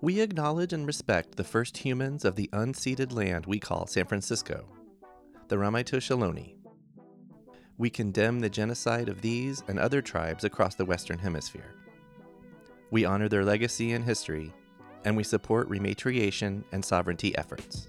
We acknowledge and respect the first humans of the unceded land we call San Francisco, the Ramaytush Ohlone. We condemn the genocide of these and other tribes across the Western Hemisphere. We honor their legacy and history, and we support rematriation and sovereignty efforts.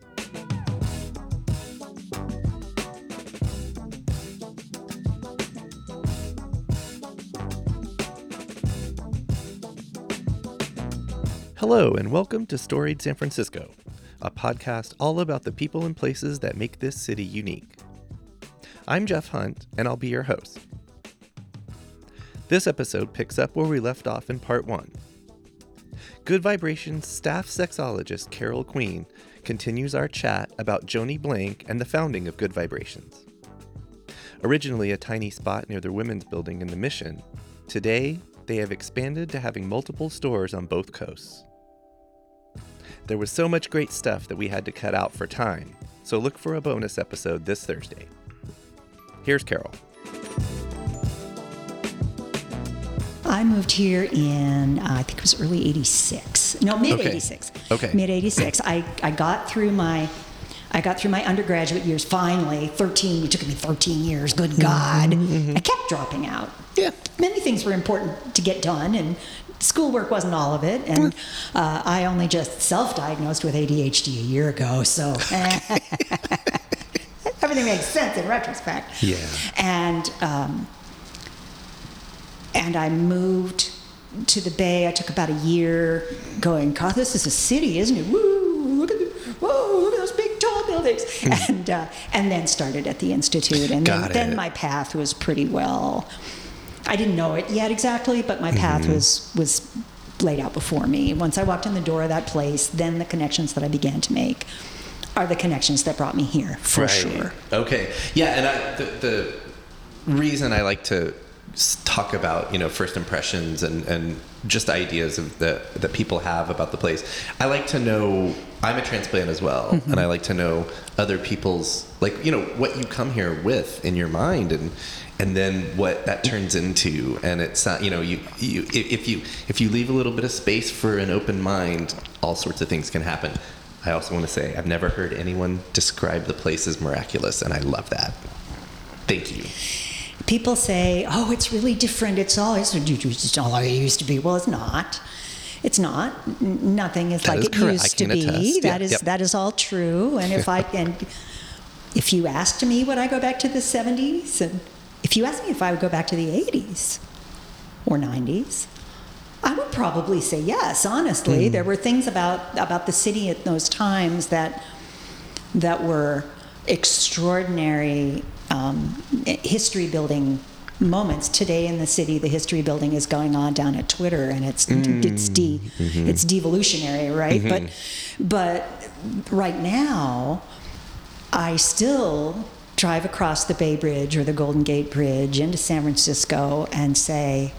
Hello, and welcome to Storied San Francisco, a podcast all about the people and places that make this city unique. I'm Jeff Hunt, and I'll be your host. This episode picks up where we left off in part one. Good Vibrations staff sexologist Carol Queen continues our chat about Joani Blank and the founding of Good Vibrations. Originally a tiny spot near their women's building in the Mission, today they have expanded to having multiple stores on both coasts. There was so much great stuff that we had to cut out for time, so look for a bonus episode this Thursday. Here's Carol. I moved here in, uh, I think it was early 86. No, mid 86. Okay. Mid 86. I, I got through my. I got through my undergraduate years finally. 13, it took me 13 years, good God. I kept dropping out. Yeah. Many things were important to get done, and schoolwork wasn't all of it. And uh, I only just self diagnosed with ADHD a year ago, so everything makes sense in retrospect. Yeah. And um, and I moved to the Bay. I took about a year going. God, this is a city, isn't it? Woo! Look at the, whoa! Look at those big tall buildings. and uh, and then started at the institute, and then, then my path was pretty well. I didn't know it yet exactly, but my path was was laid out before me. Once I walked in the door of that place, then the connections that I began to make are the connections that brought me here, for Right. sure. Okay. Yeah, and I, the, the reason I like to talk about you know first impressions and and just ideas of the that people have about the place. I like to know. I'm a transplant as well, Mm-hmm. and I like to know other people's like you know what you come here with in your mind and. And then what that turns into, and it's not, you know, you, you if if you if you leave a little bit of space for an open mind, all sorts of things can happen. I also want to say I've never heard anyone describe the place as miraculous, and I love that. Thank you. people say, "Oh, it's really different. It's all it's it's all it used to be." Well, it's not. It's not. Nothing is That like is it correct. Used to be. attest. That Yeah, is yep. that is all true. And if I and if you asked me would I go back to the '70s, and if you asked me if I would go back to the '80s or '90s, I would probably say yes. Honestly, Hmm. there were things about about the city at those times that that were extraordinary um, history building moments. Today in the city, the history building is going on down at Twitter, and it's it's de it's devolutionary, right? But but right now, I still drive across the Bay Bridge or the Golden Gate Bridge into San Francisco and say,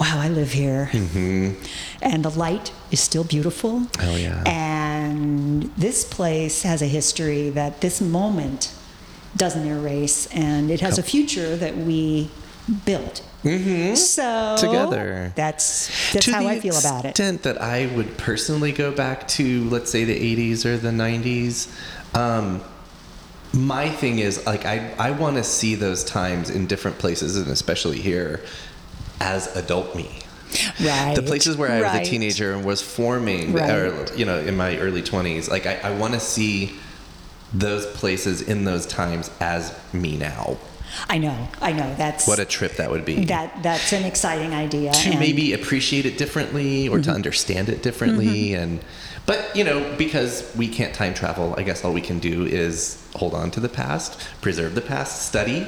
"Wow, I live here," and the light is still beautiful. Oh, yeah. And this place has a history that this moment doesn't erase, and it has a future that we built. Mm-hmm. So Together. that's that's to how I feel about it. extent that I would personally go back to, let's say, the 80s or the 90s, um, my thing is like I, I want to see those times in different places, and especially here, as adult me. Right. The places where I was a teenager and was forming, Right. or you know, in my early 20s, like I, I want to see those places in those times as me now. I know, I know. That's What a trip that would be. that that's an exciting idea. to maybe appreciate it differently or to mm-hmm. understand it differently mm-hmm. and but you know because we can't time travel i guess all we can do is hold on to the past preserve the past study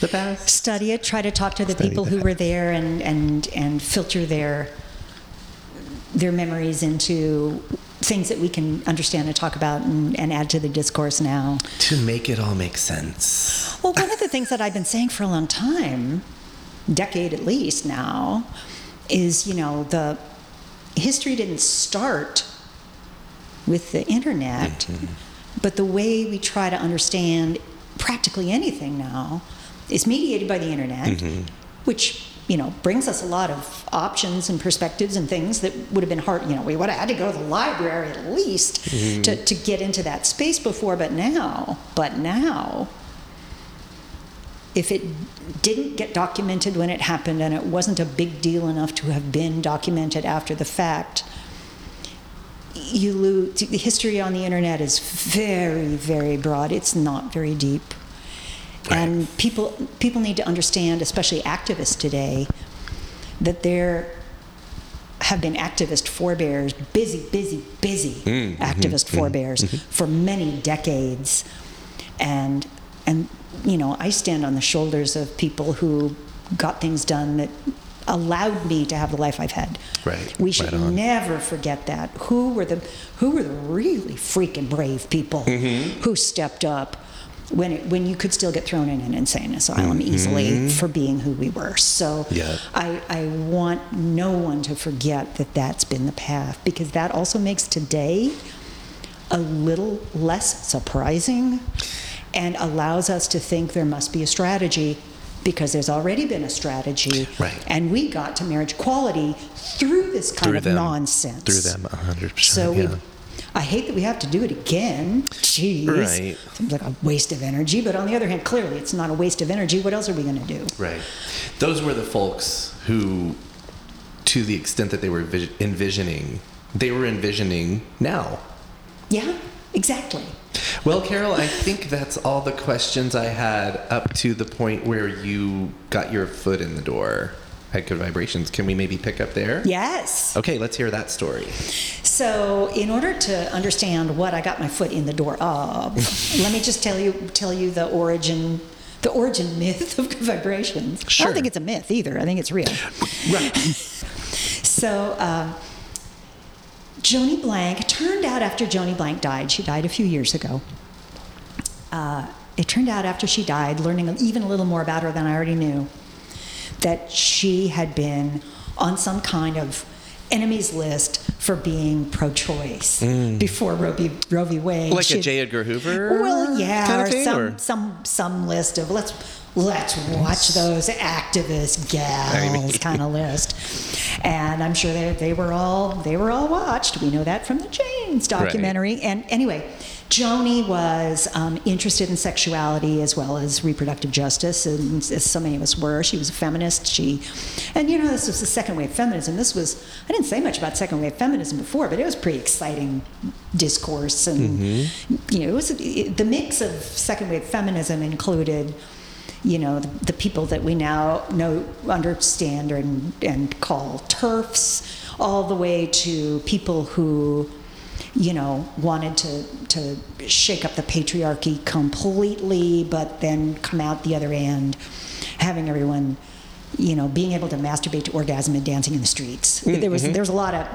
the past study it, try to talk to the Study people who that. were there and, and, and filter their, their memories into things that we can understand and talk about and, and add to the discourse now. to make it all make sense Well, one of the things that I've been saying for a long time, decade at least now, is you know the history didn't start with the internet, mm-hmm. But the way we try to understand practically anything now is mediated by the internet, mm-hmm. which you know, brings us a lot of options and perspectives and things that would have been hard. You know, we would have had to go to the library at least mm-hmm. to, to get into that space before, but now, but now, if it didn't get documented when it happened and it wasn't a big deal enough to have been documented after the fact, you lose the history on the internet is very very broad. It's not very deep. And people people need to understand especially activists today that there have been activist forebears busy busy busy mm, mm-hmm, activist mm-hmm, forebears mm-hmm. for many decades. And and you know i stand on the shoulders of people who got things done that allowed me to have the life i've had Right, we should right never forget that who were the who were the really freaking brave people Mm-hmm. who stepped up when it, when you could still get thrown in an insane asylum easily for being who we were so Mm-hmm. Yeah. I, I want no one to forget that that's been the path because that also makes today a little less surprising and allows us to think there must be a strategy because there's already been a strategy Right. and we got to marriage equality through this kind Through of them. nonsense Through them, 100%. so yeah. we I hate that we have to do it again. Jeez. Right. Seems like a waste of energy, but on the other hand, clearly it's not a waste of energy. What else are we going to do? Right. Those were the folks who, to the extent that they were envisioning, they were envisioning now. Yeah, exactly. Well, Carol, I think that's all the questions I had up to the point where you got your foot in the door at Good Vibrations. Can we maybe pick up there? Yes. Okay, let's hear that story. So, in order to understand what I got my foot in the door of, let me just tell you tell you the origin the origin myth of good vibrations. I don't think it's a myth either. I think it's real. Right. So, um, Joani Blank turned out after Joani Blank died, she died a few years ago. Uh, it turned out after she died, learning even a little more about her than I already knew, that she had been on some kind of enemies list for being pro-choice before Roe v. Roe v. Wade. Mm. Like She- a J. Edgar Hoover? well, yeah, kind or thing, some or- some some list of let's let's watch those activist gals kind of list. And I'm sure they, they were all they were all watched. We know that from the James documentary. And anyway, Joani was um, interested in sexuality as well as reproductive justice, and as so many of us were. She was a feminist. She, and you know, this was the second wave feminism. This was I didn't say much about second wave feminism before, but it was pretty exciting discourse, and you know, it was it, the mix of second wave feminism included you know, the, the people that we now know, understand, and, and call TERFs, all the way to people who, you know, wanted to, to shake up the patriarchy completely, but then come out the other end, having everyone, you know, being able to masturbate to orgasm and dancing in the streets. Mm-hmm. There was there was a lot of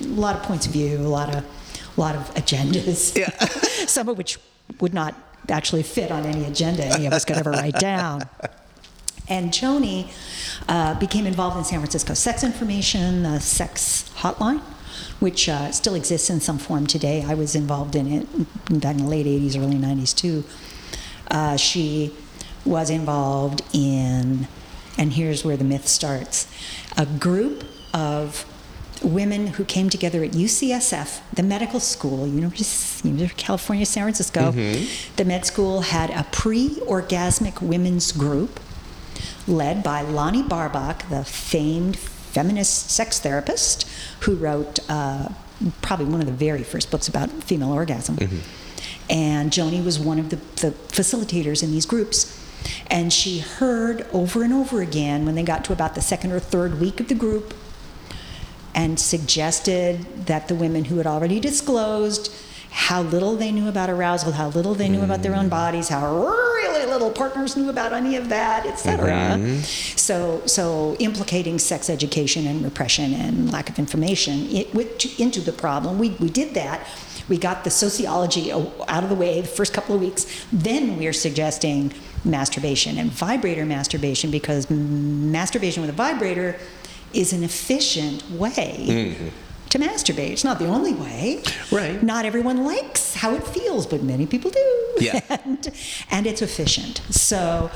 a lot of points of view, a lot of a lot of agendas. Yeah. Some of which would not actually fit on any agenda any of us could ever write down. And Joani uh, became involved in San Francisco Sex Information, the sex hotline, which uh, still exists in some form today. I was involved in it back in the late 80s, early 90s too. Uh, she was involved in, and here's where the myth starts, a group of women who came together at UCSF, the medical school, University, University of California, San Francisco. The med school had a pre-orgasmic women's group led by Lonnie Barbach, the famed feminist sex therapist who wrote uh, probably one of the very first books about female orgasm. And Joani was one of the, the facilitators in these groups. And she heard over and over again when they got to about the second or third week of the group and suggested that the women who had already disclosed how little they knew about arousal, how little they knew about their own mm. bodies, how really little partners knew about any of that, etc. Mm-hmm. So, so implicating sex education and repression and lack of information it, with, into the problem. We, we did that. We got the sociology out of the way the first couple of weeks. Then we are suggesting masturbation and vibrator masturbation because masturbation with a vibrator is an efficient way to masturbate. It's not the only way. Right. Not everyone likes how it feels, but many people do. Yeah. and, and it's efficient. So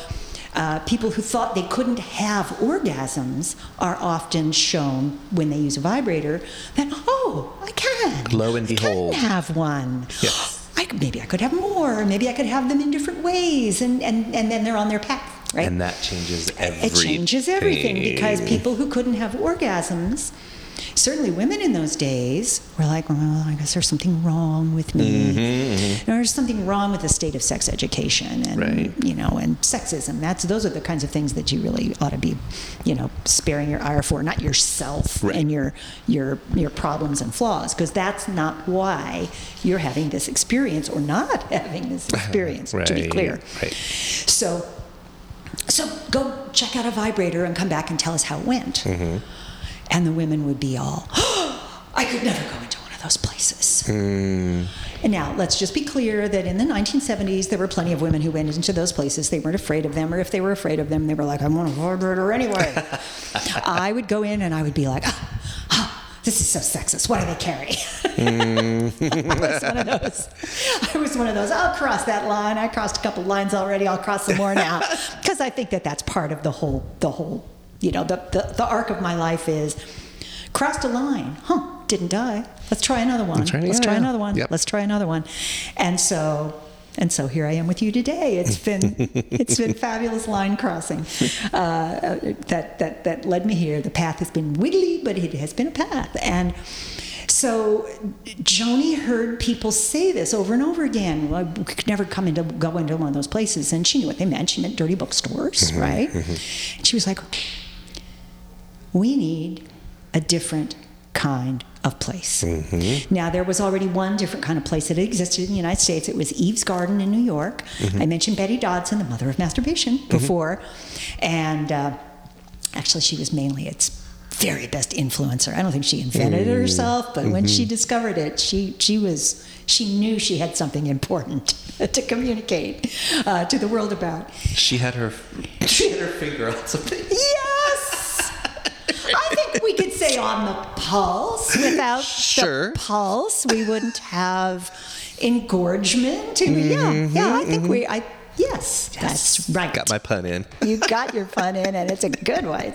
Uh, people who thought they couldn't have orgasms are often shown when they use a vibrator that oh I can Lo and behold. I can have one Yes. I maybe I could have more maybe I could have them in different ways and and, and then they're on their path right And that changes everything. it changes everything because people who couldn't have orgasms, certainly women in those days, were like, well, I guess there's something wrong with me. Mm-hmm, There's something wrong with the state of sex education and Right. you know and sexism. That's those are the kinds of things that you really ought to be, you know, sparing your ire for, not yourself Right. and your your your problems and flaws, because that's not why you're having this experience or not having this experience. to be clear. right. So so go check out a vibrator and come back and tell us how it went. Mm-hmm. And the women would be all, I could never go into one of those places. Mm. And now, let's just be clear that in the 1970s, there were plenty of women who went into those places. They weren't afraid of them, or if they were afraid of them, they were like, I'm want a vibrator anyway. I would go in and I would be like, oh, oh, this is so sexist. What do they carry? I was one of those. I was one of those. I'll cross that line. I crossed a couple lines already. I'll cross some more now because I think that that's part of the whole. The whole. You know, the, the the arc of my life is crossed a line. Huh? Didn't die. Let's try another one. Let's try- Let's try another one. Yep. Let's try another one. And so. And so here I am with you today. It's been it's been fabulous line crossing uh, uh, that that that led me here. The path has been wiggly, but it has been a path. And so Joani heard people say this over and over again. Well, we could never come into go into one of those places, and she knew what they meant. She meant dirty bookstores, mm-hmm. right? And she was like, "We need a different kind of place." Mm-hmm. Now there was already one different kind of place that existed in the United States. It was Eve's Garden in New York. Mm-hmm. I mentioned Betty Dodson, the mother of masturbation, mm-hmm. before, and uh, actually she was mainly its very best influencer. I don't think she invented it herself, but when she discovered it, she she was she knew she had something important to communicate uh, to the world about. She had her she had her finger on something. Yes. I think we could say on the pulse. Without Sure. the pulse, we wouldn't have engorgement. Yeah, mm-hmm, yeah. I mm-hmm, think we. I yes, mm-hmm. that's right. Got my pun in. You got your pun in, and it's a good one.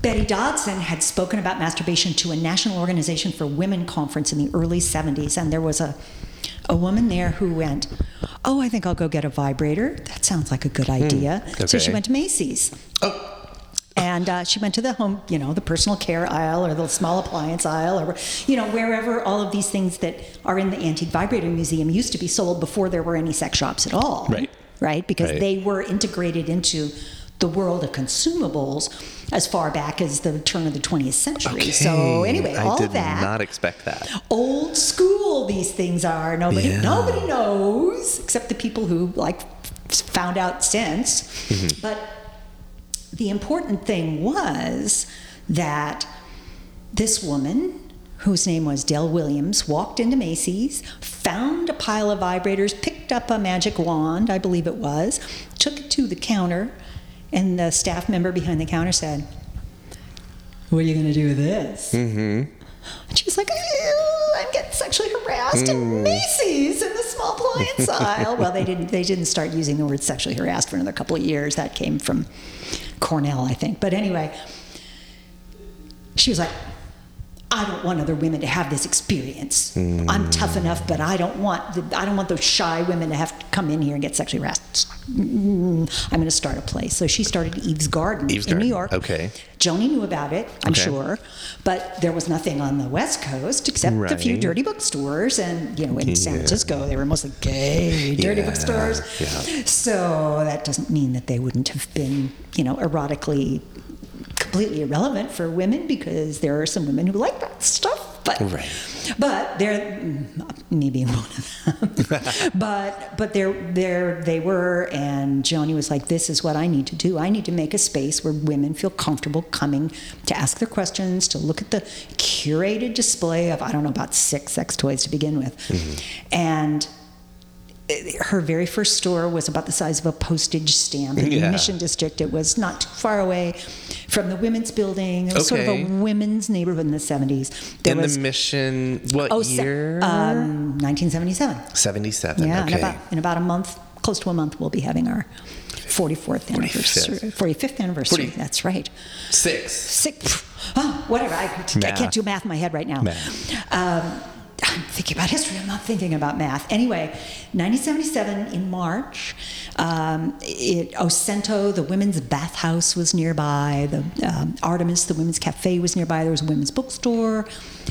Betty Dodson had spoken about masturbation to a national organization for women conference in the early 70s, and there was a a woman there who went, "Oh, I think I'll go get a vibrator. That sounds like a good hmm, idea." So she went to Macy's. Oh, And uh, she went to the home, you know, the personal care aisle or the small appliance aisle or, you know, wherever all of these things that are in the Antique Vibrator Museum used to be sold before there were any sex shops at all. Right. Right? Because Right. they were integrated into the world of consumables as far back as the turn of the 20th century. So, anyway, I all did of that I did not expect that. old school these things are nobody Yeah. nobody knows except the people who like found out since Mm-hmm. but the important thing was that this woman whose name was Dell Williams walked into Macy's found a pile of vibrators picked up a magic wand I believe it was took it to the counter and the staff member behind the counter said what are you going to do with this Mm-hmm. and she was like, I'm getting sexually harassed in Macy's in the small appliance aisle. Well, they didn't. They didn't start using the word sexually harassed for another couple of years. That came from Cornell, I think. But anyway, she was like, I don't want other women to have this experience. I'm tough enough, but I don't want the, I don't want those shy women to have to come in here and get sexually harassed. Mm, I'm going to start a place. So she started Eve's Garden Eve's in Garden, New York. okay. Joani knew about it, I'm Okay. sure, but there was nothing on the West Coast except a few dirty bookstores, and you know, in San Francisco they were mostly gay dirty Yeah, bookstores. yeah. So that doesn't mean that they wouldn't have been, you know, erotically completely irrelevant for women because there are some women who like that stuff. But Right. but they're mm, me being one of them. but but there there they were, and Joani was like, "This is what I need to do. I need to make a space where women feel comfortable coming to ask their questions, to look at the curated display of I don't know about six sex toys to begin with, and." Her very first store was about the size of a postage stamp in the Mission District. It was not too far away from the women's building. It was sort of a women's neighborhood in the 70s. There In was, the mission, what oh, year? um, 1977. Seventy-seven. Yeah, okay. in, about, in about a month, close to a month, we'll be having our 44th anniversary, 45th anniversary. 40 That's right. Six. Six, oh, whatever. I, I can't do math in my head right now. Um, I'm thinking about history. I'm not thinking about math. Anyway, 1977 in March, um, it, Osento, the women's bathhouse, was nearby. The um, Artemis, the women's cafe, was nearby. There was a women's bookstore.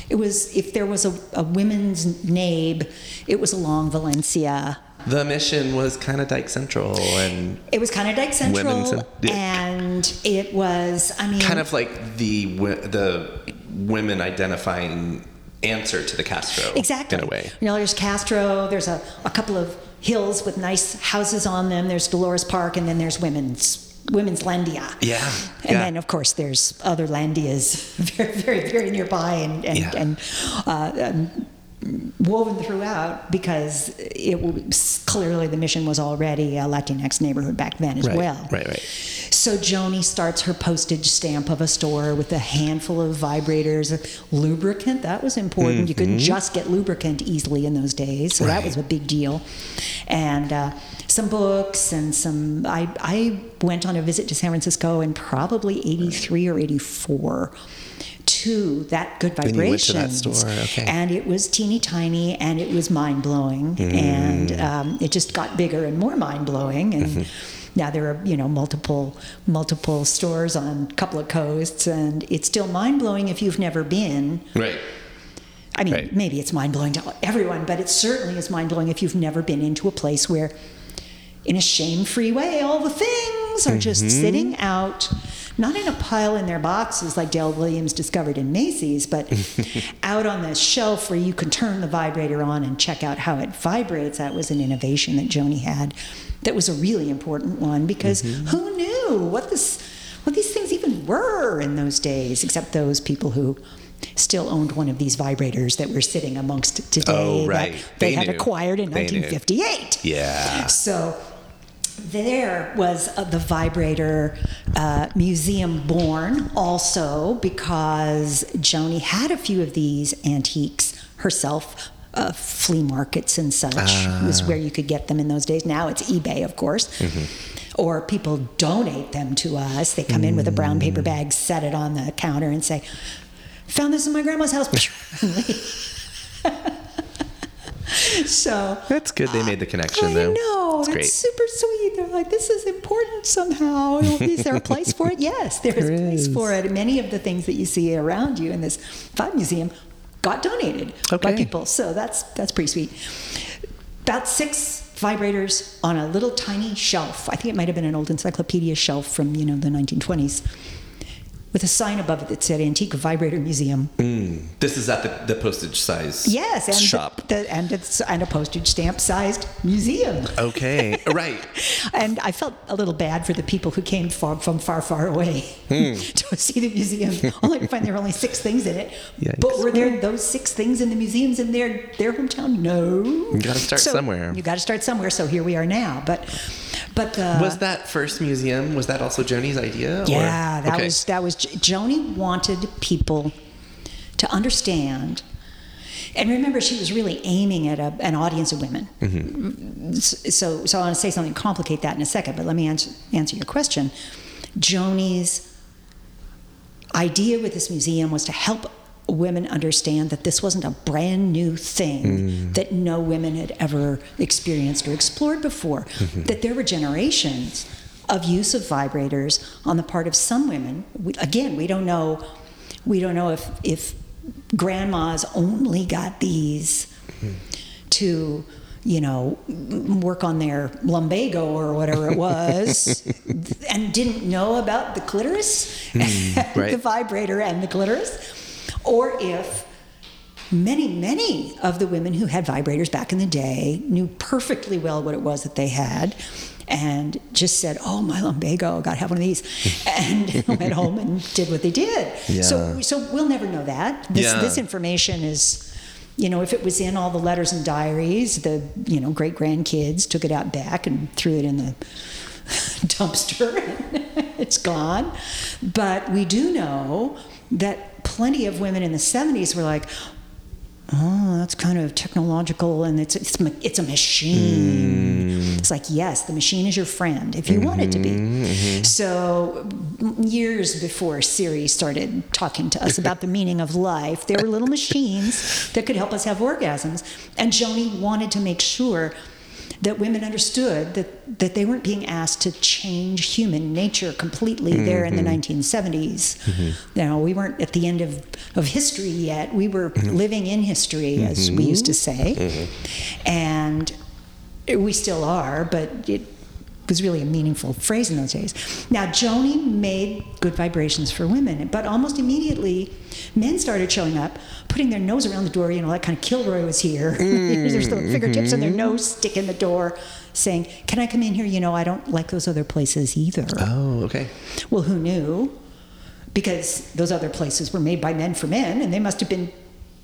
It was if there was a, a women's nabe, it was along Valencia. The mission was kind of Dyke Central and It was kind of Dyke Central, Women's and- and it was. I mean, kind of like the the women identifying answer to the Castro. Exactly. In a way. You know, there's Castro, there's a, a couple of hills with nice houses on them, there's Dolores Park, and then there's women's women's landia. Yeah. And yeah. then, of course, there's other landias very, very, very nearby and, and, Yeah. and uh, um, woven throughout because it was clearly the mission was already a Latinx neighborhood back then as Right, well. right, right. So Joani starts her postage stamp of a store with a handful of vibrators, lubricant. That was important. You couldn't just get lubricant easily in those days, so that was a big deal. And uh, some books and some. I I went on a visit to San Francisco in probably '83 or '84 to that Good And you went to that Vibrations, store, okay. and it was teeny tiny, and it was mind blowing, Mm. and um, it just got bigger and more mind blowing, and. Mm-hmm. Now there are, you know, multiple multiple stores on a couple of coasts, and it's still mind blowing if you've never been. Right. I mean, Right. maybe it's mind blowing to everyone, but it certainly is mind blowing if you've never been into a place where, in a shame free way, all the things are just Mm-hmm. sitting out, not in a pile in their boxes like Dale Williams discovered in Macy's, but out on the shelf where you can turn the vibrator on and check out how it vibrates. That was an innovation that Joani had that was a really important one because Mm-hmm. who knew what this what these things even were in those days, except those people who still owned one of these vibrators that we're sitting amongst today Oh, right. that they, They had knew. acquired in They knew. 1958. Yeah. So there was uh, the vibrator uh, museum born also because Joani had a few of these antiques herself. Uh, flea markets and such was where you could get them in those days. Now it's eBay, of course. Or people donate them to us. They come in with a brown paper bag, set it on the counter, and say, "Found this in my grandma's house." so That's good. They made the connection, I though. know. It's It's great. super sweet. They're like, this is important somehow. Is there a place for it? Yes, there is a place for it. And many of the things that you see around you in this Vibe Museum got donated by people. So that's that's pretty sweet. About six vibrators on a little tiny shelf. I think it might have been an old encyclopedia shelf from, you know, the 1920s. With a sign above it that said Antique Vibrator Museum. This is at the, the postage size Yes, and shop. The, the, and, it's, and a postage stamp sized museum. Okay. right. And I felt a little bad for the people who came far, from far, far away Hmm. to see the museum, only to find there were only six things in it. Yikes. But were there those six things in the museums in their, their hometown? No. You gotta start So somewhere. You got to start somewhere. So here we are now. But, but uh, was that first museum? Was that also Joani's idea? or- yeah, that Okay. was that was Joani wanted people to understand. And remember, she was really aiming at a, an audience of women. Mm-hmm. So, so I want to say something, complicate that in a second, but let me answer, answer your question. Joani's idea with this museum was to help women understand that this wasn't a brand new thing mm. that no women had ever experienced or explored before. Mm-hmm. That there were generations of use of vibrators on the part of some women. We, again, we don't know. We don't know if if grandmas only got these hmm. to you know work on their lumbago or whatever it was and didn't know about the clitoris hmm, right. the vibrator and the clitoris or if many many of the women who had vibrators back in the day knew perfectly well what it was that they had and just said oh my lumbago I got to have one of these and went home and did what they did so Yeah. so we'll never know that this Yeah. this information is you know, if it was in all the letters and diaries, the you know great grandkids took it out back and threw it in the dumpster. it's gone. But we do know that plenty of women in the 70s were like, oh, that's kind of technological and it's, it's, it's a machine. Mm. It's like, yes, the machine is your friend if you want it to be. Mm-hmm, mm-hmm. So, years before Siri started talking to us about the meaning of life, there were little machines that could help us have orgasms. And Joani wanted to make sure that women understood that, that they weren't being asked to change human nature completely there in the 1970s. You know, we weren't at the end of, of history yet. We were mm-hmm. living in history, as we mm-hmm. used to say. Mm-hmm. And we still are, but it was really a meaningful phrase in those days. Now, Joani made good vibrations for women, but almost immediately, men started showing up, putting their nose around the door, you know, like kind of Kilroy was here. There's the fingertips and their mm-hmm. nose stick in the door, saying, Can I come in here? You know, I don't like those other places either. Oh, okay. Well, who knew? Because those other places were made by men for men, and they must have been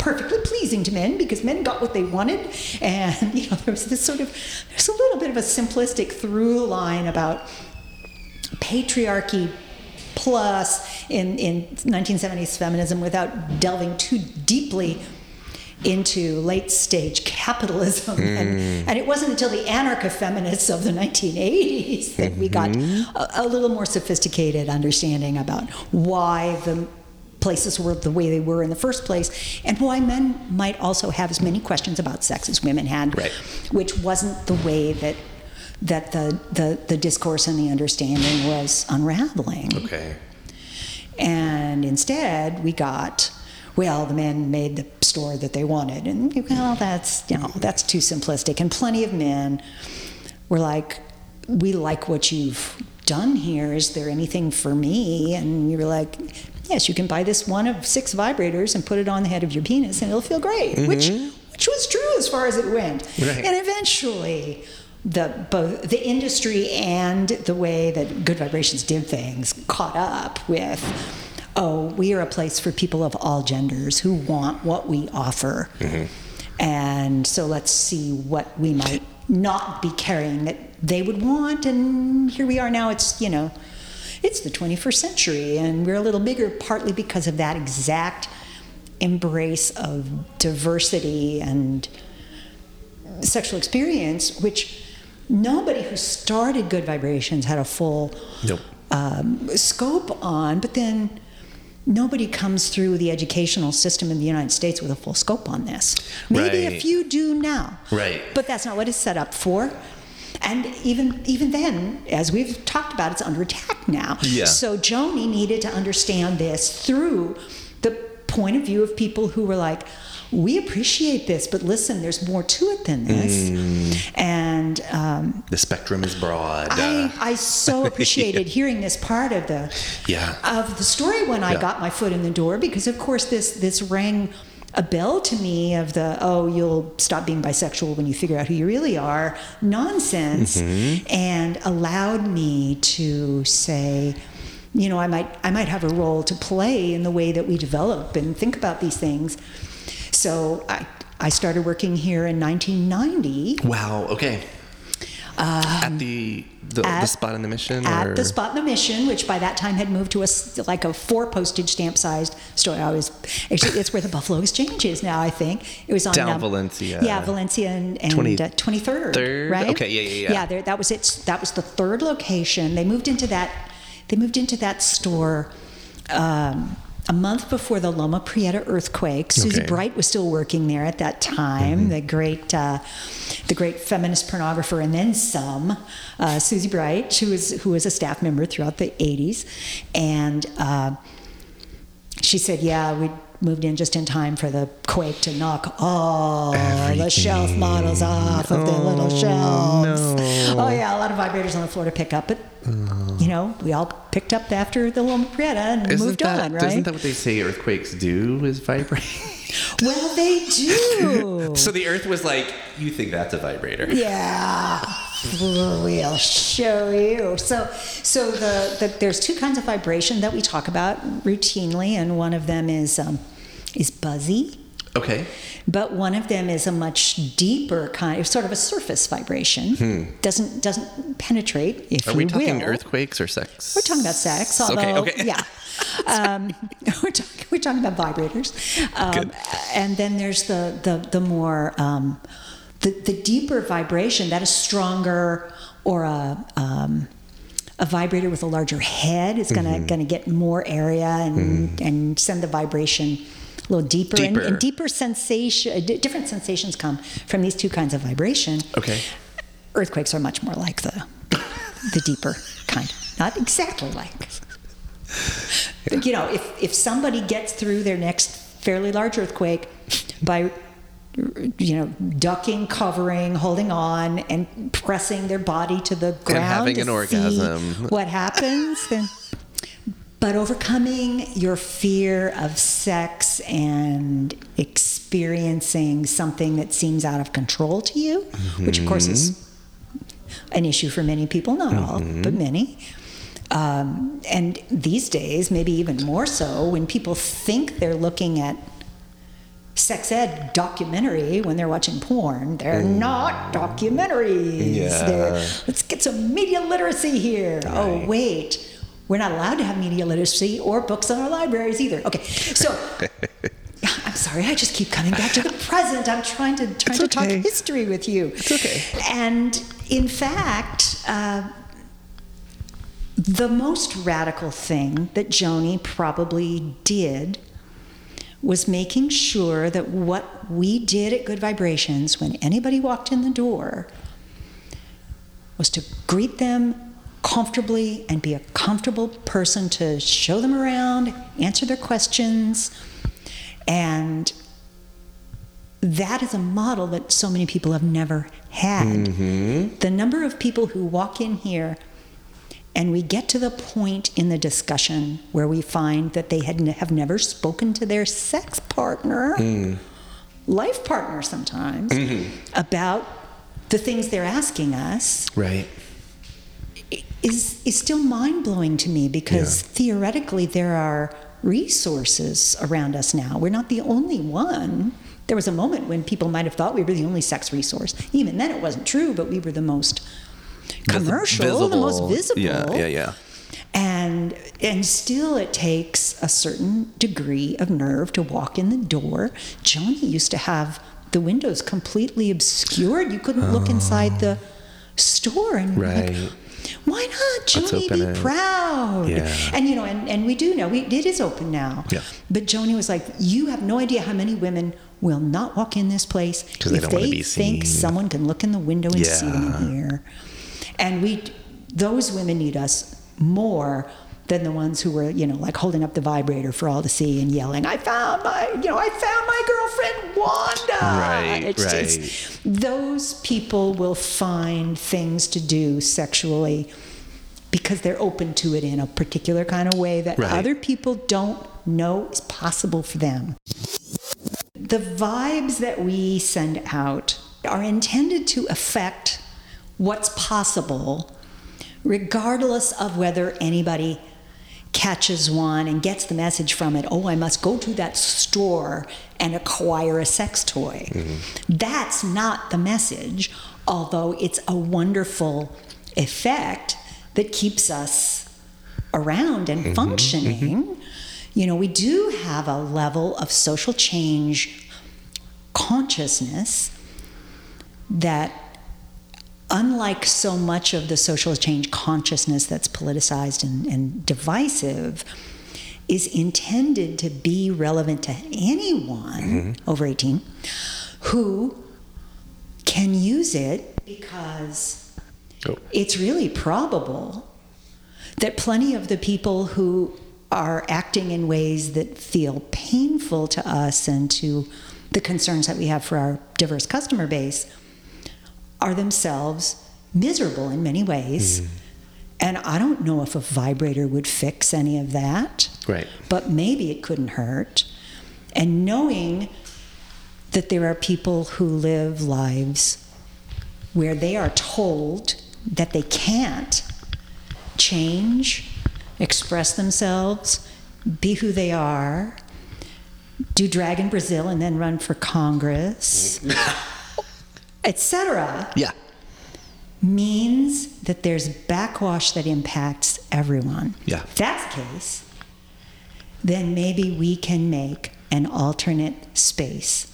perfectly pleasing to men because men got what they wanted. And you know, there was this sort of there's a little bit of a simplistic through line about patriarchy plus in, in 1970s feminism without delving too deeply into late stage capitalism. And, mm. and it wasn't until the anarcho feminists of the 1980s that we got mm-hmm. a, a little more sophisticated understanding about why the places were the way they were in the first place and why men might also have as many questions about sex as women had, Right. which wasn't the way that. That the, the, the discourse and the understanding was unraveling. Okay. And instead, we got, well, the men made the store that they wanted. And, well, that's, you know, that's too simplistic. And plenty of men were like, we like what you've done here. Is there anything for me? And you were like, yes, you can buy this one of six vibrators and put it on the head of your penis and it'll feel great, mm-hmm. which, which was true as far as it went. Right. And eventually, the both the industry and the way that Good Vibrations did things caught up with. Oh, we are a place for people of all genders who want what we offer, mm-hmm. and so let's see what we might not be carrying that they would want. And here we are now. It's you know, it's the 21st century, and we're a little bigger, partly because of that exact embrace of diversity and sexual experience, which nobody who started Good Vibrations had a full Nope. um, scope on, but then nobody comes through the educational system in the United States with a full scope on this. Maybe a few do now. Right. But that's not what it's set up for. And even even then, as we've talked about, it's under attack now. Yeah. So Joani needed to understand this through the point of view of people who were like, we appreciate this, but listen, there's more to it than this. Mm. And um, The spectrum is broad. I, I so appreciated hearing this part of the Yeah. of the story when I got my foot in the door because of course this this rang a bell to me of the oh you'll stop being bisexual when you figure out who you really are nonsense Mm-hmm. and allowed me to say you know I might I might have a role to play in the way that we develop and think about these things so I I started working here in 1990 wow. Okay. At the the, the Um, spot in the mission. at or? the spot in the mission, which by that time had moved to a like a four postage stamp sized store. I was actually it's where the Buffalo Exchange is now. I think it was on Down um, Valencia. Yeah, Valencia and, 20 uh, 23rd. Third? Right. Okay, yeah, yeah, yeah. Yeah, there, that was it. That was the third location. They moved into that. They moved into that store. Um, a month before the Loma Prieta earthquake, Susie Okay. Mm-hmm. Bright was still working there at that time. The great, uh, the great feminist pornographer, and then some. Uh, Susie Bright, who was who was a staff member throughout the '80s, and uh, she said, "Yeah, we moved in just in time for the quake to knock all the shelf models off of their little shelves." no. Oh yeah, a lot of vibrators on the floor to pick up, but you know, we all picked up after the Loma Prieta and Isn't moved that, on, right? Isn't that what they say earthquakes do? Is vibrate? well, they do. so the Earth was like, you think that's a vibrator? Yeah, we'll show you. So, so the, the there's two kinds of vibration that we talk about routinely, and one of them is um, is buzzy. Okay. but one of them is a much deeper kind of sort of a surface vibration. Doesn't doesn't penetrate, if Hmm. Are we talking will. earthquakes or sex? We're talking about sex, although Okay, okay. yeah, um, we're talking we're talking about vibrators, um, Good. and then there's the the the more um, the the deeper vibration that is stronger, or a um, a vibrator with a larger head is gonna Mm-hmm. gonna get more area and and send the vibration. A little deeper, And, Deeper. and deeper sensation. Uh, different sensations come from these two kinds of vibration Okay. earthquakes are much more like the the deeper kind not exactly like But, you know if if somebody gets through their next fairly large earthquake by you know ducking covering holding on and pressing their body to the ground having to an see orgasm. what happens then but overcoming your fear of sex and experiencing something that seems out of control to you, which of course is an issue for many people, not all, but many. Um, and these days, maybe even more so, when people think they're looking at sex ed documentary when they're watching porn, they're not documentaries. Yeah. They're, let's get some media literacy here. Oh, wait. We're not allowed to have media literacy or books in our libraries either. Okay, so I'm sorry, I just keep coming back to the present. I'm trying to trying to talk history with you. It's okay. And in fact, uh, the most radical thing that Joani probably did was making sure that what we did at Good Vibrations when anybody walked in the door was to greet them comfortably and be a comfortable person to show them around, answer their questions, and that is a model that so many people have never had. Mm-hmm. The number of people who walk in here and we get to the point in the discussion where we find that they had have never spoken to their sex partner, mm. life partner sometimes, mm-hmm. about the things they're asking us. Right. Is is still mind blowing to me because Yeah. theoretically there are resources around us now. We're not the only one. There was a moment when people might have thought we were the only sex resource. Even then, it wasn't true, but we were the most commercial, the most visible. Yeah, yeah, yeah. And and still it takes a certain degree of nerve to walk in the door. Joani used to have the windows completely obscured. You couldn't look oh. inside the store and we're like, Oh. Right. Why not Joani be it." proud? Yeah. And you know, and, and we do know we, it is open now. Yeah. But Joani was like, you have no idea how many women will not walk in this place they if they be think someone can look in the window and see them in here. And we, those women need us more than the ones who were, you know, like holding up the vibrator for all to see and yelling, "I found my, you know, I found my girlfriend Wanda." Right, It's- it's- right. those people will find things to do sexually because they're open to it in a particular kind of way that Right. other people don't know is possible for them. The vibes that we send out are intended to affect what's possible, regardless of whether anybody catches one and gets the message from it oh, I must go to that store and acquire a sex toy. Mm-hmm. That's not the message, although it's a wonderful effect that keeps us around and mm-hmm. functioning. Mm-hmm. You know, we do have a level of social change consciousness that unlike so much of the social change consciousness that's politicized and, and divisive, is intended to be relevant to anyone mm-hmm. over 18 who can use it because Oh. it's really probable that plenty of the people who are acting in ways that feel painful to us and to the concerns that we have for our diverse customer base are themselves miserable in many ways. Hmm. And I don't know if a vibrator would fix any of that, Right. but maybe it couldn't hurt. And knowing that there are people who live lives where they are told that they can't change, express themselves, be who they are, do drag in Brazil and then run for Congress, etc., Yeah. means that there's backwash that impacts everyone. Yeah. If that's the case, then maybe we can make an alternate space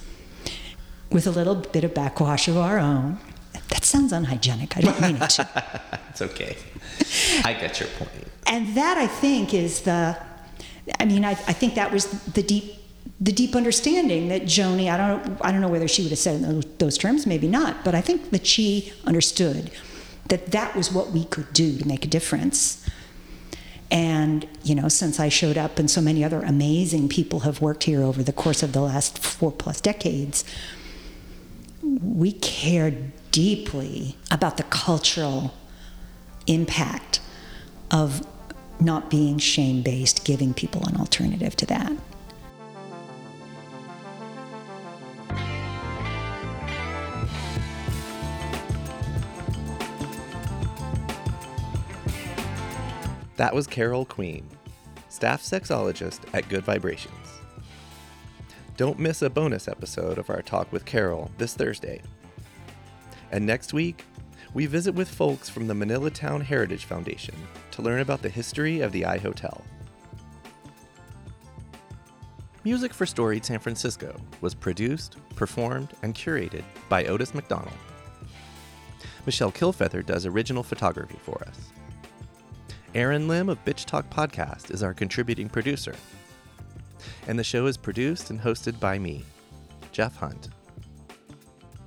with a little bit of backwash of our own. That sounds unhygienic. I don't mean it to. It's okay. I get your point. and that I think is the, I mean, I, I think that was the deep, the deep understanding that Joani. I don't, I don't know whether she would have said in those, those terms, maybe not, but I think that she understood that that was what we could do to make a difference. And you know, since I showed up, and so many other amazing people have worked here over the course of the last four plus decades, we care deeply about the cultural impact of not being shame based, giving people an alternative to that. That was Carol Queen, staff sexologist at Good Vibrations. Don't miss a bonus episode of our talk with Carol this Thursday. And next week, we visit with folks from the Manilatown Heritage Foundation to learn about the history of the I Hotel. Music for Storied San Francisco was produced, performed, and curated by Otis McDonald. Michelle Kilfeather does original photography for us. Aaron Lim of Bitch Talk Podcast is our contributing producer. And the show is produced and hosted by me, Jeff Hunt.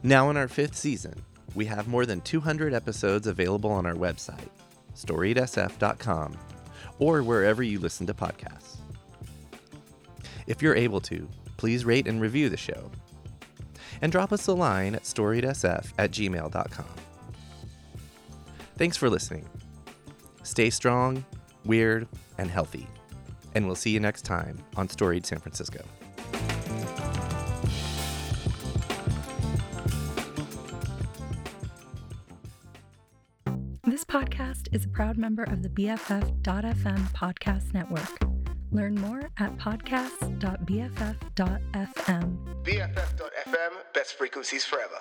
Now, in our fifth season, we have more than 200 episodes available on our website, storiedsf.com, or wherever you listen to podcasts. If you're able to, please rate and review the show. And drop us a line at storiedsf at gmail.com. Thanks for listening. Stay strong, weird, and healthy. And we'll see you next time on Storied San Francisco. This podcast is a proud member of the BFF.FM podcast network. Learn more at podcast.bff.fm. BFF.FM, best frequencies forever.